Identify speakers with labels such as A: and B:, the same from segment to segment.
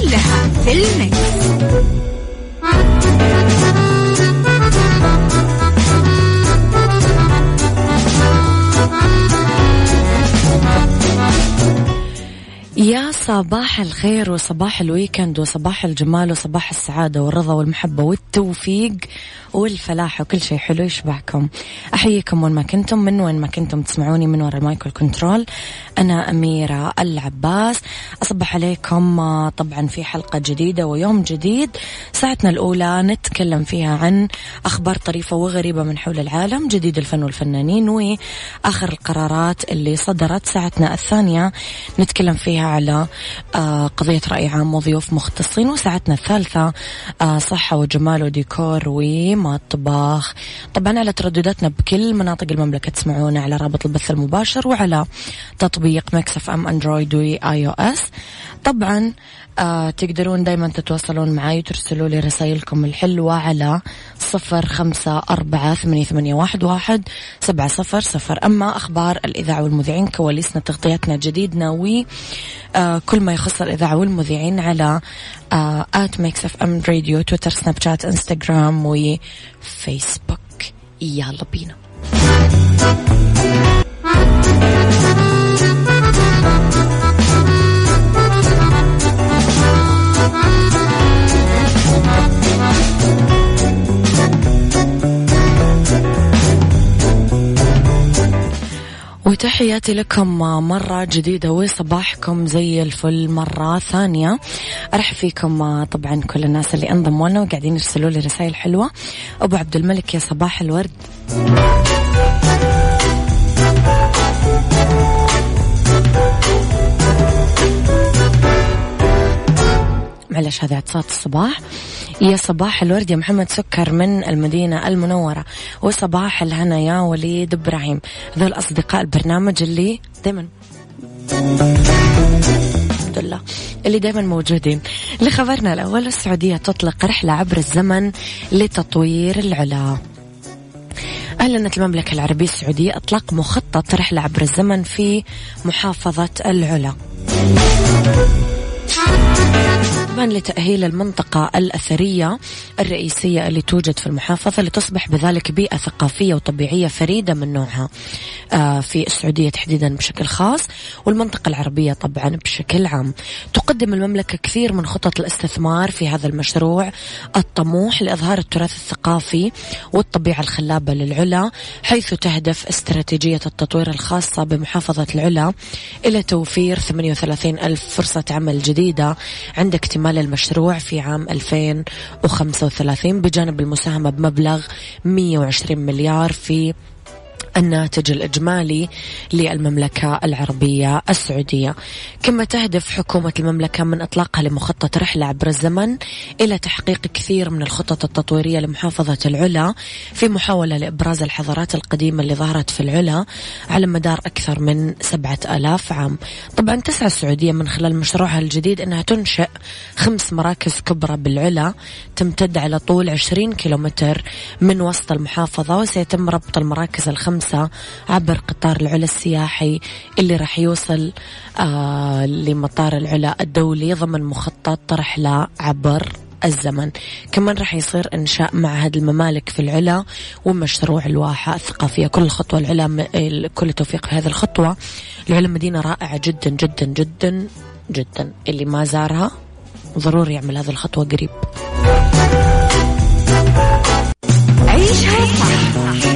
A: كلها في ال
B: Mix. صباح الخير وصباح ال weekend وصباح الجمال وصباح السعادة والرضا والمحبة والتوفيق والفلاح وكل شيء حلو يشبعكم. أحييكم وين ما كنتم من وين ما كنتم تسمعوني من وراء المايك وال control. أنا أميرة العباس. أصبح عليكم آه، طبعا في حلقة جديدة ويوم جديد. ساعتنا الأولى نتكلم فيها عن أخبار طريفة وغريبة من حول العالم جديد الفن والفنانين وآخر القرارات اللي صدرت ساعتنا الثانية. نتكلم فيها على قضية رأي عام وضيوف مختصين وساعتنا الثالثة آه، صحة وجمال وديكور ومطبخ. طبعا على تردداتنا بكل مناطق المملكة تسمعونا على رابط البث المباشر وعلى تطبيق Mix FM أندرويد و iOS. طبعا آه تقدرون دايما تتواصلون معي وترسلوا لي رسائلكم الحلوة على صفر خمسة أربعة ثمانية, ثمانية واحد, واحد سبعة صفر صفر. أما أخبار الإذاعة والمذيعين كواليسنا تغطياتنا جديدنا وكل ما يخص الإذاعة والمذيعين على at Mix FM Radio تويتر سناب شات انستغرام وفيسبوك. يلا بينا. وتحياتي لكم مرة جديدة وصباحكم زي الفل مرة ثانية. أرحب فيكم طبعا كل الناس اللي انضموا لنا وقاعدين يرسلوا لي رسائل حلوة. أبو عبد الملك يا صباح الورد. معلش هذه عطسات الصباح. يا صباح الورد يا محمد سكر من المدينة المنورة وصباح الهنا يا وليد إبراهيم. هذول أصدقاء البرنامج اللي دايما الحمد لله اللي دائما موجودين. لخبرنا الأول السعودية تطلق رحلة عبر الزمن لتطوير العلا. أعلنت المملكة العربية السعودية إطلاق مخطط رحلة عبر الزمن في محافظة العلا. طبعا لتأهيل المنطقة الأثرية الرئيسية اللي توجد في المحافظة لتصبح بذلك بيئة ثقافية وطبيعية فريدة من نوعها آه، في السعودية تحديدا بشكل خاص والمنطقة العربية طبعا بشكل عام. تقدم المملكة كثير من خطط الاستثمار في هذا المشروع الطموح لإظهار التراث الثقافي والطبيعة الخلابة للعلا حيث تهدف استراتيجية التطوير الخاصة بمحافظة العلا إلى توفير 38 ألف فرصة عمل جديدة عند اكتمال المشروع في عام 2035 بجانب المساهمة بمبلغ 120 مليار في الناتج الإجمالي للمملكة العربية السعودية. كما تهدف حكومة المملكة من إطلاقها لمخطط رحلة عبر الزمن إلى تحقيق كثير من الخطط التطويرية لمحافظة العلا في محاولة لإبراز الحضارات القديمة اللي ظهرت في العلا على مدار أكثر من سبعة آلاف عام. طبعا تسعى السعودية من خلال مشروعها الجديد أنها تنشئ خمس مراكز كبرى بالعلا تمتد على طول 20 كيلومتر من وسط المحافظة وسيتم ربط المراكز الخمسة عبر قطار العلا السياحي اللي راح يوصل آه لمطار العلا الدولي ضمن مخطط رحلة عبر الزمن. كمان راح يصير إنشاء معهد الممالك في العلا ومشروع الواحة الثقافية. كل خطوة العلا كل توفيق في هذه الخطوة. العلا مدينة رائعة جدا جدا جدا جدا. اللي ما زارها ضروري يعمل هذه الخطوة قريب.
A: عيشها صح.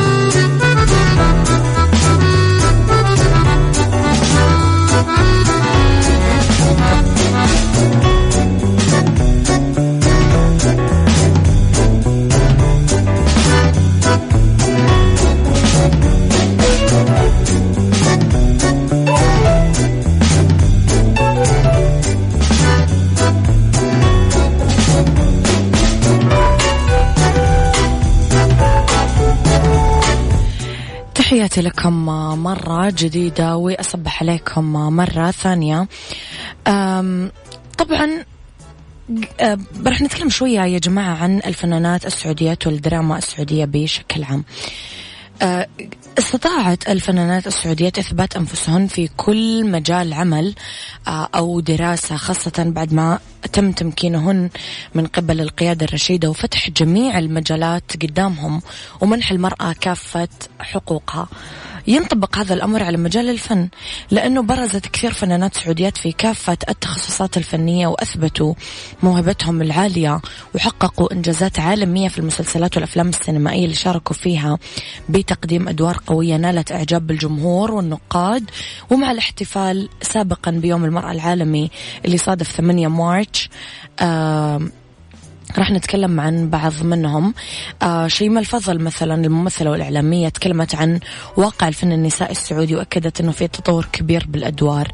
B: تحياتي لكم مرة جديدة وأصبح عليكم مرة ثانية. طبعا رح نتكلم شوية يا جماعة عن الفنانات السعوديات والدراما السعودية بشكل عام. استطاعت الفنانات السعوديات إثبات أنفسهن في كل مجال عمل أه، أو دراسة خاصة بعد ما تم تمكينهن من قبل القيادة الرشيدة وفتح جميع المجالات قدامهم ومنح المرأة كافة حقوقها. ينطبق هذا الأمر على مجال الفن لأنه برزت كثير فنانات سعوديات في كافة التخصصات الفنية وأثبتوا موهبتهم العالية وحققوا إنجازات عالمية في المسلسلات والأفلام السينمائية اللي شاركوا فيها بتقديم أدوار قوية نالت إعجاب الجمهور والنقاد ومع الاحتفال سابقا بيوم المرأة العالمي اللي صادف 8 مارش آه راح نتكلم عن بعض منهم. آه شيماء الفضل مثلا الممثلة والإعلامية تكلمت عن واقع الفن النسائي السعودي وأكدت أنه في تطور كبير بالأدوار.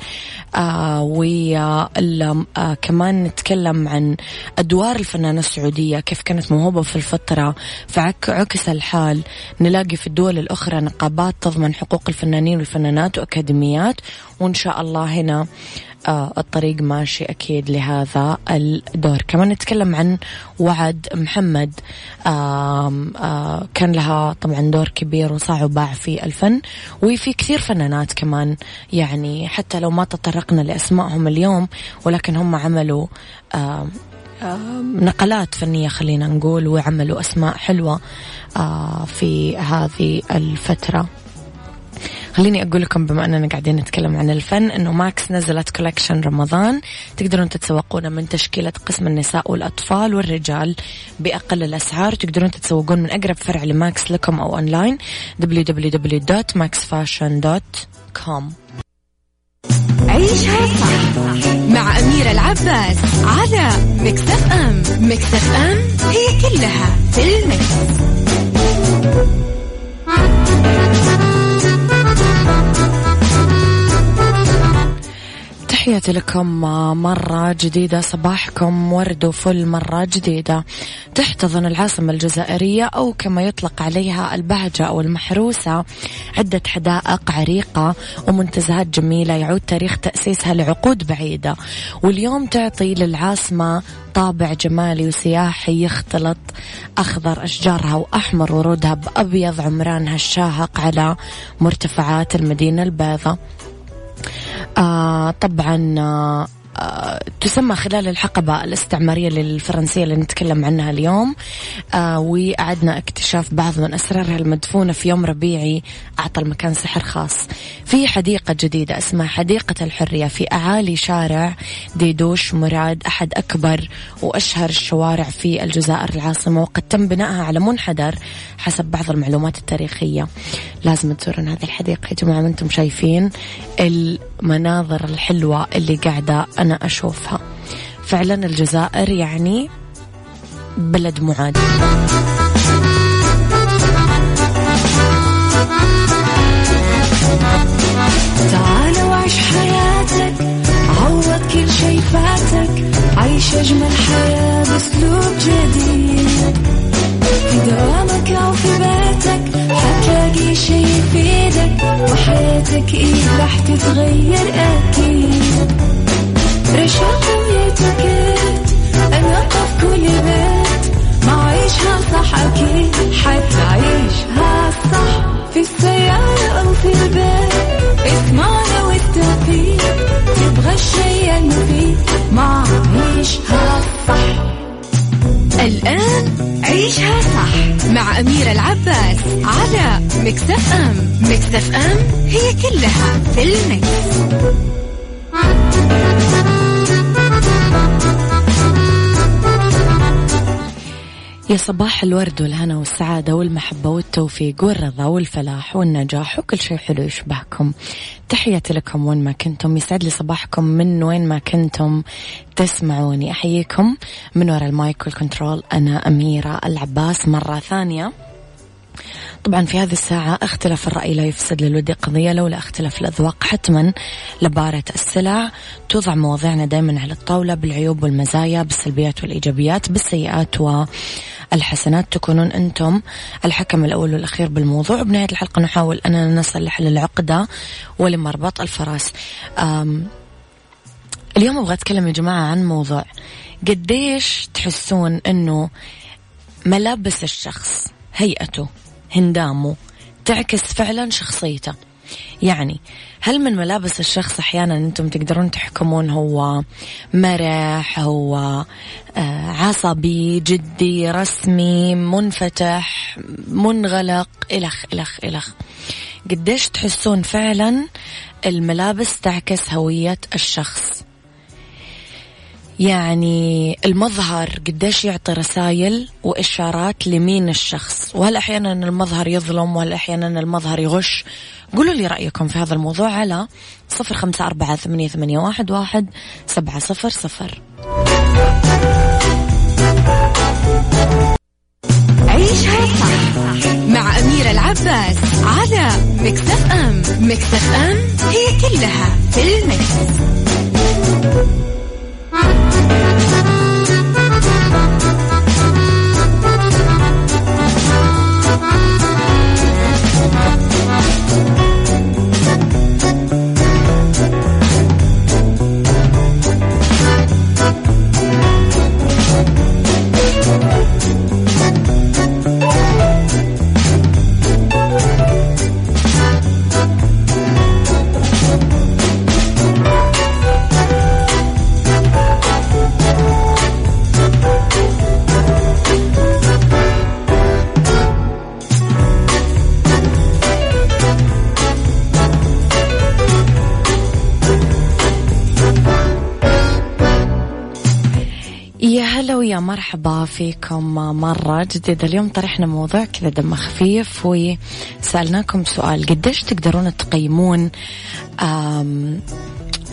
B: آه وكمان آه نتكلم عن أدوار الفنانة السعودية كيف كانت موهوبة في الفترة فعكس الحال. نلاقي في الدول الأخرى نقابات تضمن حقوق الفنانين والفنانات وأكاديميات وإن شاء الله هنا. الطريق ماشي أكيد لهذا الدور. كمان نتكلم عن وعد محمد. آه آه كان لها طبعا دور كبير وصاع وباع في الفن وفي كثير فنانات كمان. يعني حتى لو ما تطرقنا لأسمائهم اليوم ولكن هم عملوا آه نقلات فنية خلينا نقول وعملوا أسماء حلوة آه، في هذه الفترة. خليني أقول لكم بما أننا قاعدين نتكلم عن الفن أنه Max نزلت collection رمضان. تقدرون تتسوقون من تشكيلة قسم النساء والأطفال والرجال بأقل الأسعار. تقدرون تتسوقون من أقرب فرع ل Max لكم أو online www.maxfashion.com
A: عيشها صح مع أميرة العباس على Mix FM. Mix FM هي كلها في المكس.
B: تحياتي لكم مرة جديدة صباحكم ورد وفل مرة جديدة. تحتضن العاصمة الجزائرية أو كما يطلق عليها البهجة أو المحروسة. عدة حدائق عريقة ومنتزهات جميلة. يعود تاريخ تأسيسها لعقود بعيدة. واليوم تعطي للعاصمة طابع جمالي وسياحي يختلط أخضر أشجارها وأحمر ورودها بأبيض عمرانها الشاهق على مرتفعات المدينة البيضاء. آه طبعا آه تسمى خلال الحقبة الاستعمارية للفرنسية اللي نتكلم عنها اليوم. آه وأعدنا اكتشاف بعض من أسرارها المدفونة في يوم ربيعي أعطى المكان سحر خاص. في حديقة جديدة اسمها حديقة الحرية في أعالي شارع ديدوش مراد أحد أكبر وأشهر الشوارع في الجزائر العاصمة وقد تم بنائها على منحدر حسب بعض المعلومات التاريخية. لازم تزورون هذه الحديقة يا جماعة أنتم شايفين؟ المناظر الحلوة اللي قاعدة أنا أشوفها. فعلا الجزائر يعني بلد معاد
C: تعال وعيش حياتك عوض كل شي فاتك عيش أجمل حياة بأسلوب جديد. في دوامك أو في بيتك حتلاقي شي يفيدك وحياتك إيه راح تتغير أكيد. رشاق ويتوكيت في كل بيت ما عيشها صح. أكيد حتعيشها صح في السيارة أو في البيت. اسمعنا والتوفيق تبغى الشيء المفيد ما عيشها صح.
A: الآن عيشها صح مع أميرة العباس. على مكتف أم مكتف أم هي كلها. في المكس.
B: يا صباح الورد والهنا والسعادة والمحبة والتوفيق والرضا والفلاح والنجاح وكل شيء حلو يشبهكم. تحياتي لكم وين ما كنتم. يسعد لي صباحكم من وين ما كنتم تسمعوني. أحييكم من وراء ال mic وال control. أنا أميرة العباس مرة ثانية. طبعا في هذه الساعة اختلاف الرأي لا يفسد للود قضية لولا اختلاف الأذواق. حتما لبارت السلع توضع مواضيعنا دائما على الطاولة بالعيوب والمزايا بالسلبيات والإيجابيات بالسيئات و الحسنات تكونون أنتم الحكم الأول والأخير بالموضوع. بنهاية الحلقة نحاول أننا نصل لحل العقدة ولمربط الفرس اليوم أبغى أتكلم يا جماعة عن موضوع قديش تحسون أنه ملابس الشخص هيئته هندامه تعكس فعلا شخصيته. يعني هل من ملابس الشخص أحيانا أنتم تقدرون تحكمون هو مرح هو آه، عصبي جدي رسمي منفتح منغلق إلخ إلخ إلخ. قديش تحسون فعلا الملابس تعكس هوية الشخص؟ يعني المظهر قديش يعطي رسائل وإشارات لمين الشخص. وهل أحيانا المظهر يظلم وهل أحيانا المظهر يغش؟ قولوا لي رأيكم في هذا الموضوع على صفر خمسة أربعة ثمانية, ثمانية واحد, واحد سبعة صفر صفر.
A: عيشها صح مع أميرة العباس على مكتف أم مكتف أم هي كلها في المكس.
B: Thank you. مرحبا فيكم مرة جديدة. اليوم طرحنا موضوع كذا دمه خفيف وسألناكم سؤال. قديش تقدرون تقيمون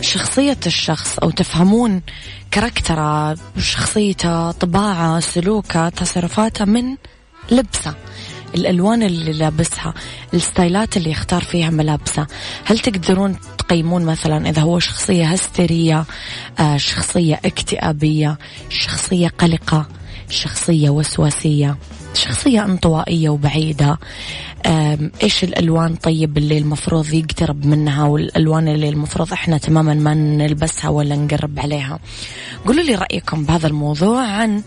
B: شخصية الشخص أو تفهمون كاركتره شخصيته طباعه سلوكه تصرفاته من لبسه؟ الألوان اللي لابسها الستايلات اللي يختار فيها ملابسه. هل تقدرون تقيمون مثلا إذا هو شخصية هستيرية آه، شخصية اكتئابية شخصية قلقة شخصية وسواسية؟ شخصية انطوائية وبعيدة. إيش الألوان طيب اللي المفروض يقترب منها والألوان اللي المفروض إحنا تماما ما نلبسها ولا نقرب عليها؟ قولوا لي رأيكم بهذا الموضوع عن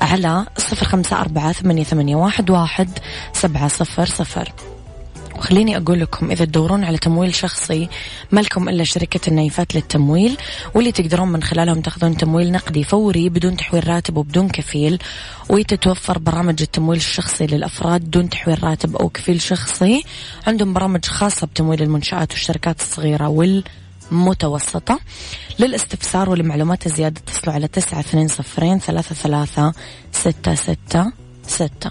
B: على صفر خمسة أربعة ثمانية, واحد سبعة صفر صفر. وخليني أقول لكم إذا تدورون على تمويل شخصي ما لكم إلا شركة النايفات للتمويل واللي تقدرون من خلالهم تأخذون تمويل نقدي فوري بدون تحويل راتب وبدون كفيل ويتتوفر برامج التمويل الشخصي للأفراد دون تحويل راتب أو كفيل شخصي. عندهم برامج خاصة بتمويل المنشآت والشركات الصغيرة وال متوسطة للاستفسار والمعلومات الزيادة اتصلوا على تسعة اثنين صفرين ثلاثة ثلاثة ستة ستة ستة.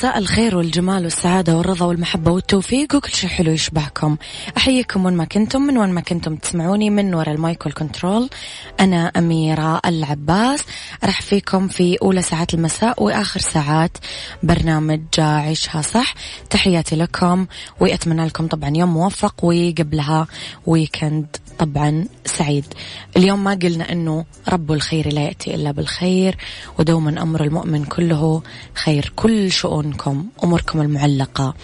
B: مساء الخير والجمال والسعادة والرضا والمحبة والتوفيق وكل شيء حلو يشبهكم. أحييكم وين ما كنتم من وين ما كنتم تسمعوني من وراء ال mic وال control. أنا أميرة العباس. أرحب فيكم في أولى ساعات المساء وآخر ساعات برنامج عيشها صح. تحياتي لكم وأتمنى لكم طبعا يوم موفق وقبلها weekend طبعا سعيد. اليوم ما قلنا أنه رب الخير لا يأتي إلا بالخير ودوما أمر المؤمن كله خير. كل شؤونكم أموركم المعلقة.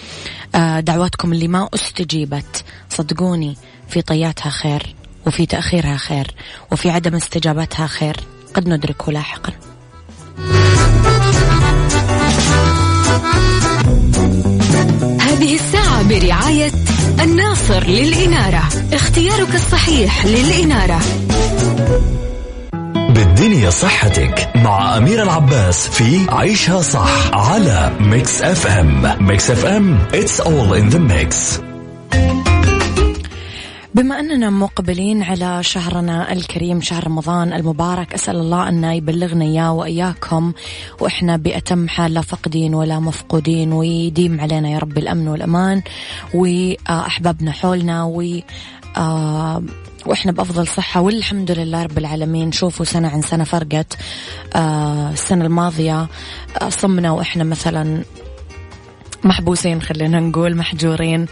B: آه، دعواتكم اللي ما استجيبت. صدقوني في طياتها خير وفي تأخيرها خير وفي عدم استجابتها خير. قد ندركه لاحقا.
A: للإنارة. اختيارك الصحيح للإنارة.
D: بالدنيا صحتك مع أميرة العباس في عيشها صح على Mix FM Mix FM it's all in the mix.
B: بما أننا مقبلين على شهرنا الكريم شهر رمضان المبارك أسأل الله أن يبلغنا إياه وإياكم وإحنا بأتم حال لا فقدين ولا مفقودين ويديم علينا يا رب الأمن والأمان وأحبابنا حولنا و آه، وإحنا بأفضل صحة والحمد لله رب العالمين. شوفوا سنة عن سنة فرقت آه، السنة الماضية آه، صمنا وإحنا مثلا محبوسين خلينا نقول محجورين.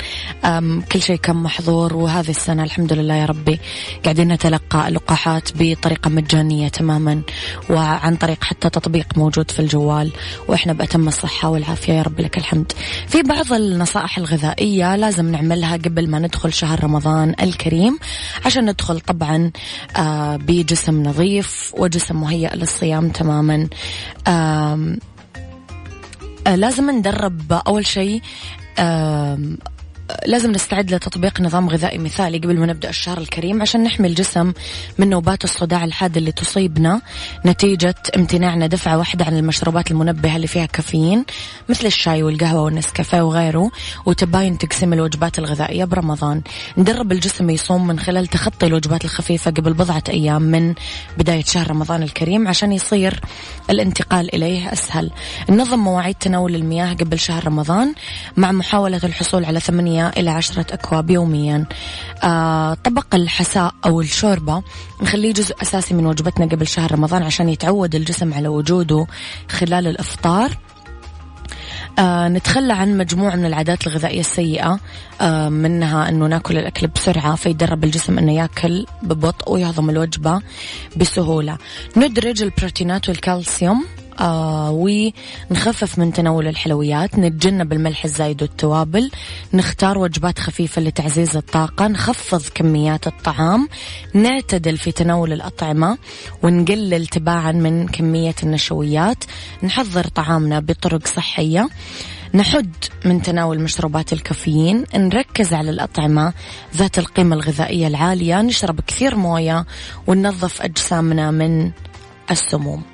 B: كل شيء كان محظور وهذه السنة الحمد لله يا ربي قاعدين نتلقى اللقاحات بطريقة مجانية تماما وعن طريق حتى تطبيق موجود في الجوال. وإحنا بأتم الصحة والعافية يا رب لك الحمد. في بعض النصائح الغذائية لازم نعملها قبل ما ندخل شهر رمضان الكريم عشان ندخل طبعا آه، بجسم نظيف وجسم مهيأ للصيام تماما. لازم ندرب أول شيء لازم نستعد لتطبيق نظام غذائي مثالي قبل ما نبدأ الشهر الكريم عشان نحمي الجسم من نوبات الصداع الحاد اللي تصيبنا نتيجة امتناعنا دفعة واحدة عن المشروبات المنبهة اللي فيها كافيين مثل الشاي والقهوة والنسكافيه وغيره وتباين تقسيم الوجبات الغذائية برمضان. ندرب الجسم يصوم من خلال تخطي الوجبات الخفيفة قبل بضعة أيام من بداية شهر رمضان الكريم عشان يصير الانتقال إليه أسهل. ننظم مواعيد تناول المياه قبل شهر رمضان مع محاولة الحصول على ثمانية إلى عشرة أكواب يوميا. آه طبق الحساء أو الشوربة. نخليه جزء أساسي من وجبتنا قبل شهر رمضان عشان يتعود الجسم على وجوده خلال الإفطار. آه نتخلى عن مجموعة من العادات الغذائية السيئة. آه منها أنه ناكل الأكل بسرعة فيدرب الجسم أنه ياكل ببطء ويهضم الوجبة بسهولة. ندرج البروتينات والكالسيوم. آه ونخفف من تناول الحلويات نتجنب الملح الزايد والتوابل نختار وجبات خفيفة لتعزيز الطاقة نخفض كميات الطعام نعتدل في تناول الأطعمة ونقلل تباعا من كمية النشويات نحضر طعامنا بطرق صحية نحد من تناول مشروبات الكافيين نركز على الأطعمة ذات القيمة الغذائية العالية نشرب كثير موية وننظف أجسامنا من السموم.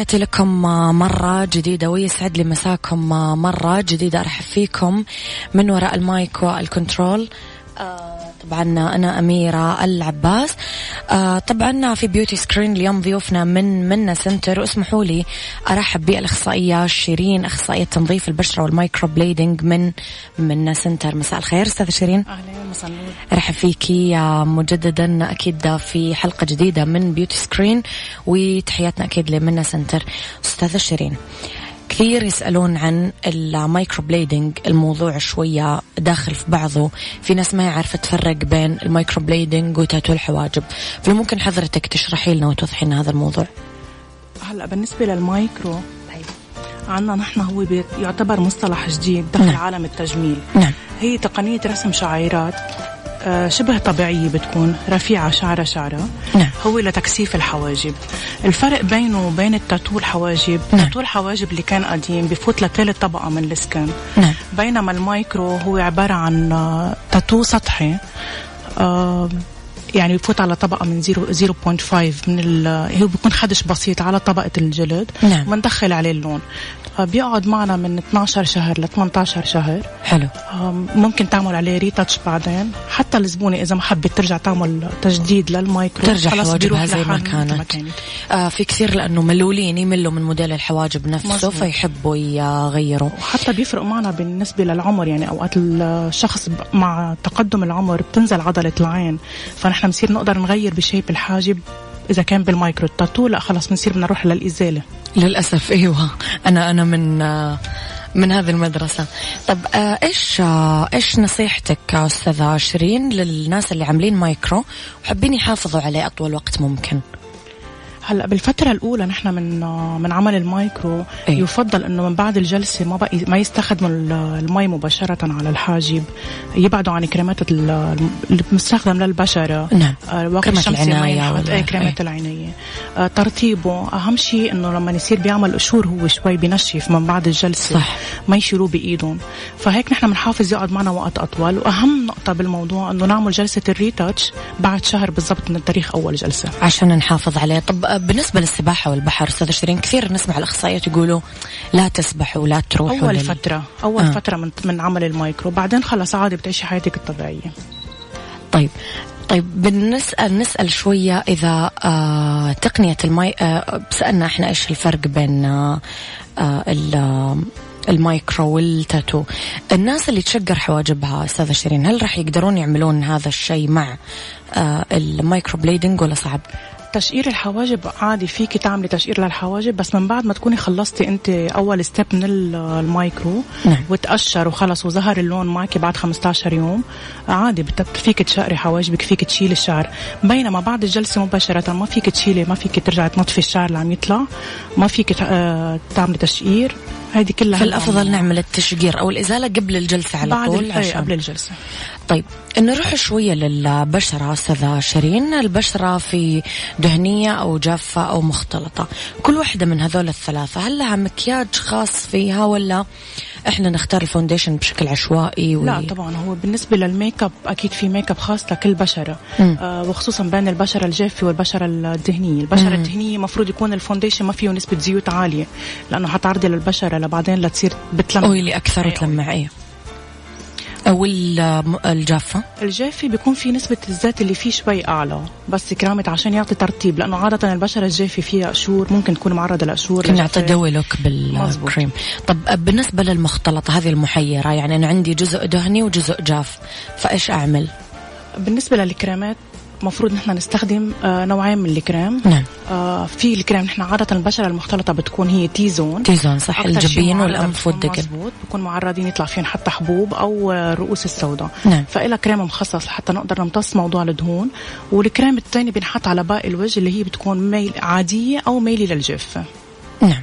B: تحياتي لكم مرة جديدة ويسعد لي مساكم مرة جديدة. أرحب فيكم من وراء ال mic وال control. آه طبعا أنا أميرة العباس. آه طبعا في beauty screen اليوم ضيوفنا من منا center. واسمحوا لي أرحب بالأخصائية شيرين أخصائية تنظيف البشرة وال microblading من منا center. مساء الخير أستاذة شيرين.
E: أهلا النور
B: أرحب فيكي مجددا أكيد في حلقة جديدة من beauty screen وتحياتنا أكيد لمنا center. أستاذة شيرين كثير يسألون عن ال microblading الموضوع شوية داخل في بعضه. في ناس ما يعرف تفرق بين ال microblading و tattoo الحواجب. فلو ممكن حضرتك تشرحي لنا وتوضحي لنا هذا الموضوع؟
E: هلا بالنسبة للمايكرو عندنا نحن هو يعتبر مصطلح جديد دخل نعم. عالم التجميل.
B: نعم.
E: هي تقنية رسم شعيرات. شبه طبيعية بتكون رفيعة شعرة شعرة
B: نعم.
E: هو لتكثيف الحواجب الفرق بينه وبين التاتو الحواجب
B: نعم.
E: تاتو الحواجب اللي كان قديم بفوت لثالث طبقة من ال skin
B: نعم.
E: بينما المايكرو هو عبارة عن آه، تاتو سطحي آه، يعني بفوت على طبقة من 0 0.5 من ال هو بيكون خدش بسيط على طبقة الجلد
B: نعم.
E: بندخل عليه اللون آه، بيقعد معنا من 12 شهر ل 18 شهر.
B: حلو.
E: ممكن تعمل عليه retouch بعدين. حتى الزبونة إذا ما حبت ترجع تعمل تجديد للمايكرو.
B: ترجع حواجبها زي ما كانت. آه في كثير لأنه ملولين يملوا من موديل الحواجب نفسه
E: مظبوط.
B: فيحبوا يغيروا.
E: وحتى بيفرق معنا بالنسبة للعمر يعني أوقات الشخص مع تقدم العمر بتنزل عضلة العين. فنحن بنصير نقدر نغير ب shape الحاجب إذا كان بالمايكرو. التاتو لا خلاص بنصير بدنا نروح للإزالة.
B: للأسف أيوة. أنا أنا من من هذه المدرسة. طب آه إيش آه إيش نصيحتك آه، أستاذة شيرين للناس اللي عاملين مايكرو وحابين يحافظوا عليه أطول وقت ممكن؟
E: هلا بالفترة الأولى نحن من من عمل المايكرو
B: إيه.
E: يفضل إنه من بعد الجلسة ما بقى ما يستخدموا ال- المي مباشرة على الحاجب يبعدوا عن كريمات ال- اللي بنستخدم للبشرة
B: نعم.
E: آه، وقت
B: كريمة العناية
E: ينحط
B: ولا-
E: كريمات
B: إيه.
E: العناية آه، ترطيبه أهم شيء إنه لما يصير بيعمل قشور هو شوي بنشف من بعد الجلسة
B: صح.
E: ما يشيلوه بإيدهم فهيك نحن بنحافظ يقعد معنا وقت أطول وأهم نقطة بالموضوع إنه نعمل جلسة ال retouch بعد شهر بالضبط من تاريخ أول جلسة
B: عشان نحافظ عليه طب آه، بالنسبة للسباحة والبحر أستاذة شيرين كثير نسمع الأخصائيات يقولوا لا تسبحوا ولا تروحوا
E: أول
B: لل-
E: فترة أول
B: آه.
E: فترة من من عمل المايكرو بعدين خلص عادي بتعيشي حياتك الطبيعية
B: طيب طيب بنسأل نسأل شوية إذا آه تقنية الماي آه سألنا إحنا إيش الفرق بين آه آه ال- آه، ال micro وال tattoo الناس اللي تشقر حواجبها أستاذة شيرين هل راح يقدرون يعملون هذا الشيء مع آه ال microblading ولا صعب؟
E: تشقير الحواجب عادي فيكي تعملي تشقير للحواجب بس من بعد ما تكوني خلصتي انت أول step من ال- المايكرو
B: نعم.
E: وتقشر وخلص وظهر اللون معك بعد 15 يوم عادي فيك تشقري حواجبك فيك تشيلي الشعر. بينما بعد الجلسة مباشرة ما فيك تشيلي ما فيك ترجعي تنظفي الشعر اللي عم يطلع ما فيك آه، تعملي تشقير. هذه كلها
B: فالأفضل نعمل التشقير أو الإزالة قبل الجلسة على طول عشان
E: قبل الجلسة.
B: طيب نروح شوية للبشرة أستاذة شيرين. البشرة في دهنية أو جافة أو مختلطة. كل واحدة من هذول الثلاثة هل لها مكياج خاص فيها ولا إحنا نختار ال foundation بشكل عشوائي و...
E: لا طبعا هو بالنسبة للميك اب أكيد في ميك اب خاص لكل بشرة.
B: مم.
E: آه وخصوصا بين البشرة الجافة والبشرة الدهنية. البشرة
B: مم.
E: الدهنية المفروض يكون ال foundation ما فيه نسبة زيوت عالية لأنه حتعرضي للبشرة لبعدين لتصير بتلمع.
B: oily أكثر
E: أي
B: وتلمع إيه أو ال- الجافة
E: الجافي بيكون في نسبة الزيت اللي فيه شوي أعلى بس كرمال عشان يعطي ترطيب لأنه عادة البشرة الجافة فيها قشور ممكن تكون معرضة لقشور
B: كنا نعطي. dewy
E: look.
B: بالكريم طب بالنسبة للمختلطة هذه المحيرة يعني أنا عندي جزء دهني وجزء جاف فإيش أعمل
E: بالنسبة للكريمات مفروض نحن نستخدم آه نوعين من الكريم.
B: نعم.
E: آه في الكريم نحن عادة البشرة المختلطة بتكون هي T-zone
B: T-zone صح
E: أكتر شي
B: الجبين والأنف والدقن
E: مزبوط بكون معرضين يطلع فيهم حتى حبوب أو آه، الرؤوس السوداء.
B: نعم.
E: فإلها كريم مخصص لحتى نقدر نمتص موضوع الدهون. والكريم الثاني بينحط على باقي الوجه اللي هي بتكون ميالة عادية أو ميالة للجافه
B: نعم.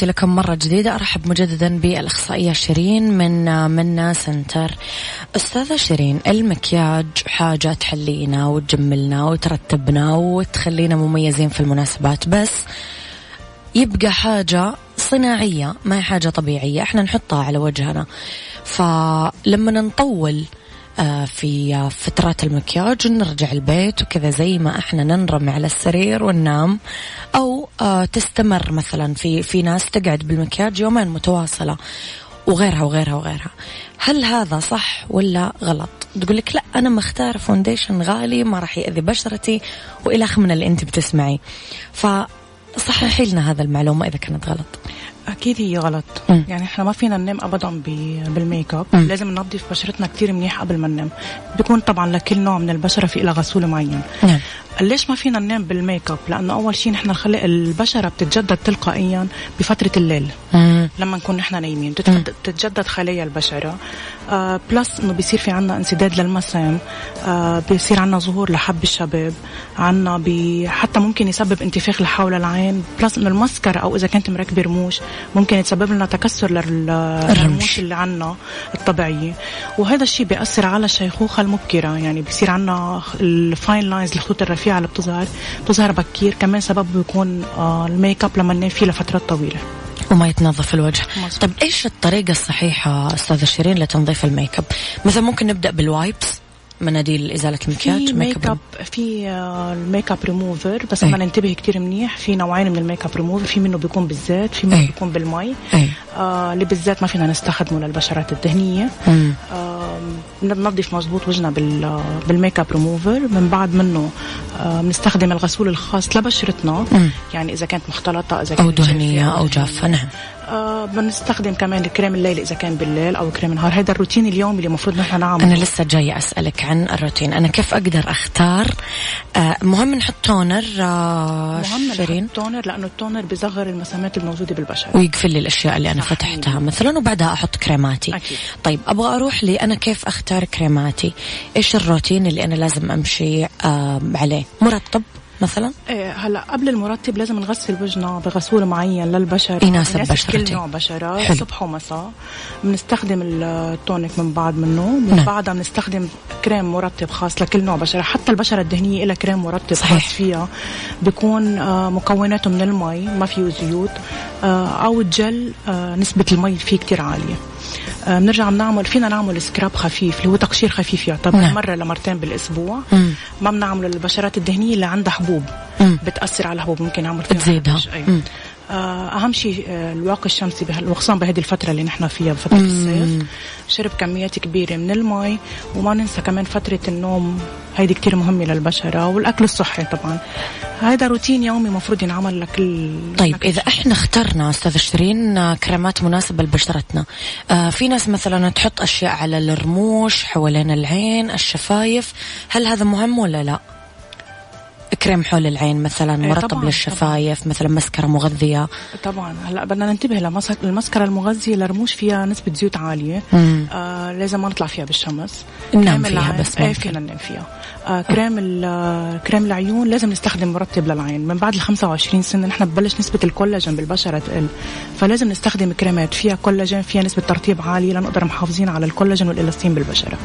B: تحياتي لكم مرة جديدة أرحب مجددا بالأخصائية شيرين من منا سنتر. أستاذة شيرين المكياج حاجة تحلينا وتجملنا وترتبنا وتخلينا مميزين في المناسبات بس يبقى حاجة صناعية ما هي حاجة طبيعية إحنا نحطها على وجهنا. فلما نطول في آه، فترات المكياج نرجع البيت وكذا زي ما إحنا ننرم على السرير وننام أو آه، تستمر مثلا. في في ناس تقعد بالمكياج يومين متواصلة وغيرها وغيرها وغيرها. هل هذا صح ولا غلط؟ تقول لك لا أنا مختار foundation غالي ما راح يأذي بشرتي وإلى من اللي أنت بتسمعي. فصححي لنا هذا المعلومة إذا كانت غلط.
E: أكيد هي غلط.
B: مم.
E: يعني إحنا ما فينا ننام ابدا بال make
B: up.
E: لازم ننظف بشرتنا كتير منيح قبل ما ننام. بيكون طبعا لكل نوع من البشرة في لها غسول معين.
B: نعم.
E: ليش ما فينا ننام بال make up؟ لأنه أول شيء نحن الخلق البشرة بتتجدد تلقائيا بفترة الليل.
B: مم.
E: لما نكون نحن نايمين بتتجدد خلايا البشرة. آه plus إنه بيصير في عنا انسداد للمسام. آه بيصير عنا ظهور لحب الشباب. عنا بي حتى ممكن يسبب انتفاخ اللي حول العين. plus إنه المسكرة أو إذا كانت مركبه رموش ممكن يتسبب لنا تكسر لل- للرموش اللي عنا الطبيعية. وهذا الشيء بيأثر على الشيخوخه المبكرة. يعني بيصير عنا ال fine lines الخطوط الرفيعه اللي بتظهر بتظهر بكير. كمان سبب بيكون آه ال make up لما ننام فيه لفترات طويلة.
B: وما يتنظف الوجه.
E: مظبوط.
B: طيب إيش الطريقة الصحيحة أستاذة شيرين لتنظيف ال make up؟ مثلا ممكن نبدأ بال wipes. مناديل إزالة المكياج
E: في make up في آه، الميك اب ريموفر بس
B: أي.
E: بدنا ننتبه كتير منيح في نوعين من الميك اب ريموفر في منه بيكون بالزيت في منه. بيكون بالمي. آه اللي بالزيت ما فينا نستخدمه للبشرات
B: الدهنية.
E: آه بننظف مزبوط وجهنا بال بالميك اب ريموفر من بعد منه آه بنستخدم الغسول الخاص لبشرتنا
B: مم.
E: يعني إذا كانت مختلطة إذا كانت
B: أو
E: جافة
B: دهنية أو جافة نعم
E: آه بنستخدم كمان الكريم الليل إذا كان بالليل أو كريم النهار. هذا الروتين اليومي اللي المفروض نحن نعمله.
B: أنا لسه جاية أسألك عن الروتين. أنا كيف أقدر أختار؟ آه مهم نحط toner آه
E: مهم
B: شيرين؟
E: نحط تونر لأنه ال toner بيصغر المسامات الموجودة بالبشره
B: ويقفل لي الأشياء اللي
E: أنا.
B: فتحتها مثلا وبعدها أحط كريماتي.
E: أكيد.
B: طيب أبغى أروح لي أنا كيف أختار كريماتي؟ إيش الروتين اللي أنا لازم أمشي آه عليه؟ مرطب؟ مثلا
E: إيه هلا قبل المرطب لازم نغسل وجهنا بغسول معين للبشره
B: يناسب بشرتي.
E: كل نوع بشره
B: حلو.
E: صبح ومساء بنستخدم التونيك من بعد منه من
B: نعم.
E: بعدها بنستخدم كريم مرطب خاص لكل نوع بشرة حتى البشرة الدهنية لها كريم مرطب
B: صحيح.
E: خاص فيها بيكون آه، مكوناته من المي ما فيه زيوت آه، أو الجل آه، نسبة المي فيه كتير عالية بنرجع بنعمل فينا نعمل سكراب خفيف اللي هو تقشير خفيف يعتبر
B: نعم.
E: مرة لمرتين بالأسبوع
B: مم.
E: ما بنعمله للبشرات الدهنية اللي عندها حبوب
B: مم.
E: بتأثر على الحبوب ممكن نعمل فيها
B: تزيدها.
E: حرج. آه، أهم شيء آه، الواقي الشمسي وخصوصا بهذه الفترة اللي نحن فيها بفتره الصيف. شرب كميات كبيرة من المي وما ننسى كمان فترة النوم. هيدي كتير مهمة للبشره والأكل الصحي طبعا. هذا روتين يومي مفروض ينعمل لكل
B: طيب إذا إحنا اخترنا أستاذ شيرين آه، كريمات مناسبة لبشرتنا آه في ناس مثلا تحط أشياء على الرموش حوالين العين الشفايف هل هذا مهم ولا لا؟ كريم حول العين مثلا
E: إيه،
B: مرطب
E: طبعاً،
B: للشفايف مثلا مسكرة مغذية.
E: طبعا. هلأ بدنا ننتبه لمسك المسكرة المغذية للرموش فيها نسبة زيوت عالية.
B: مم.
E: آه لازم ما نطلع فيها بالشمس.
B: ننام فيها بس ممكن.
E: فينا ننام فيها. كريم كريم العيون لازم نستخدم مرطب للعين. من بعد ال 25 سنة نحن ببلش نسبة الكولاجين بالبشرة تقل. فلازم نستخدم كريمات فيها كولاجين فيها نسبة ترطيب عالية لنقدر محافظين على الكولاجين والإلاستين بالبشرة.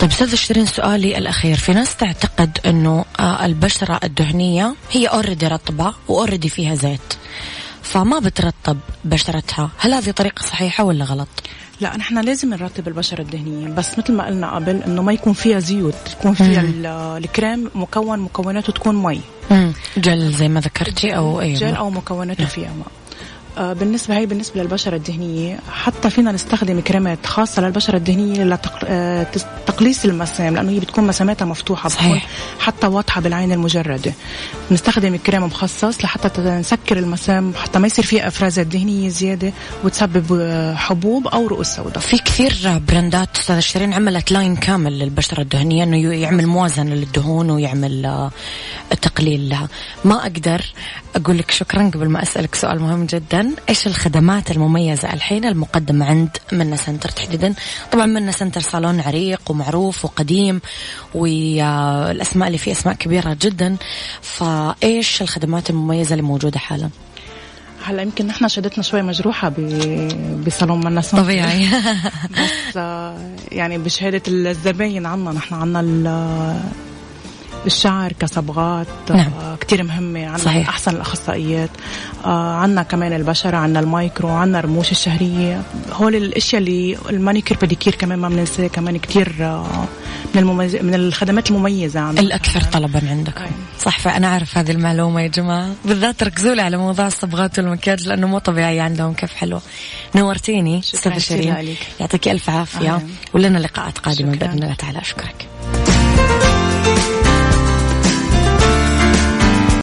B: طيب أستاذ شيرين سؤالي الأخير. في ناس تعتقد إنه آه، البشرة الدهنية هي already رطبة و already فيها زيت. فما بترطب بشرتها؟ هل هذه طريقة صحيحة ولا غلط؟
E: لا نحن لازم نرطب البشره الدهنيه بس مثل ما قلنا قبل إنه ما يكون فيها زيوت يكون فيها ال- الكريم مكون مكوناته تكون مي.
B: جل زي ما ذكرتي أو أي
E: جل أو مكوناته فيها ماء. بالنسبة هي بالنسبة للبشرة الدهنية حتى فينا نستخدم كريمات خاصة للبشرة الدهنية لتقليص المسام لأنه هي بتكون مساماتها مفتوحة
B: صحيح.
E: حتى واضحة بالعين المجردة. نستخدم كريم مخصص لحتى نسكر المسام حتى ما يصير فيها إفرازات دهنية زيادة وتسبب آه، حبوب أو رؤوس سوداء.
B: في كثير brandات أستاذ شيرين عملت line كامل للبشرة الدهنيه إنه يعمل موازنة للدهون ويعمل آه، تقليل لها. ما أقدر أقول لك شكرا قبل ما أسألك سؤال مهم جدا. إيش الخدمات المميزة الحين المقدمه عند منا center تحديدا؟ طبعا منا center صالون عريق ومعروف وقديم والأسماء اللي فيه أسماء كبيرة جدا. فإيش الخدمات المميزة اللي موجودة حالا؟
E: هلا يمكن نحن شهادتنا شوي مجروحة ب- بصالون منا center.
B: طبيعي.
E: بس آه، يعني بشهادة الزباين عنا نحن عنا الشعر كصبغات
B: نعم.
E: آه، كتير مهمة عنا
B: صحيح.
E: أحسن الأخصائيات آه، عنا كمان البشرة عنا المايكرو عنا الرموش الشهرية هول الأشياء اللي المانيكير بديكير كمان ما بننساه كمان كتير آه، من المميز من الخدمات المميزة عنا
B: الأكثر طلبا عندكم
E: أي.
B: صح فأنا أعرف هذه المعلومة يا جماعة بالذات ركزوا لي على موضوع الصبغات والمكياج لأنه مو طبيعي عندهم كيف حلو نورتيني
E: شكراً
B: أستاذة شيرين. يعطيك ألف عافية
E: أهلاً.
B: ولنا لقاءات قادمة
E: شكراً.
B: بإذن الله تعالى أشكرك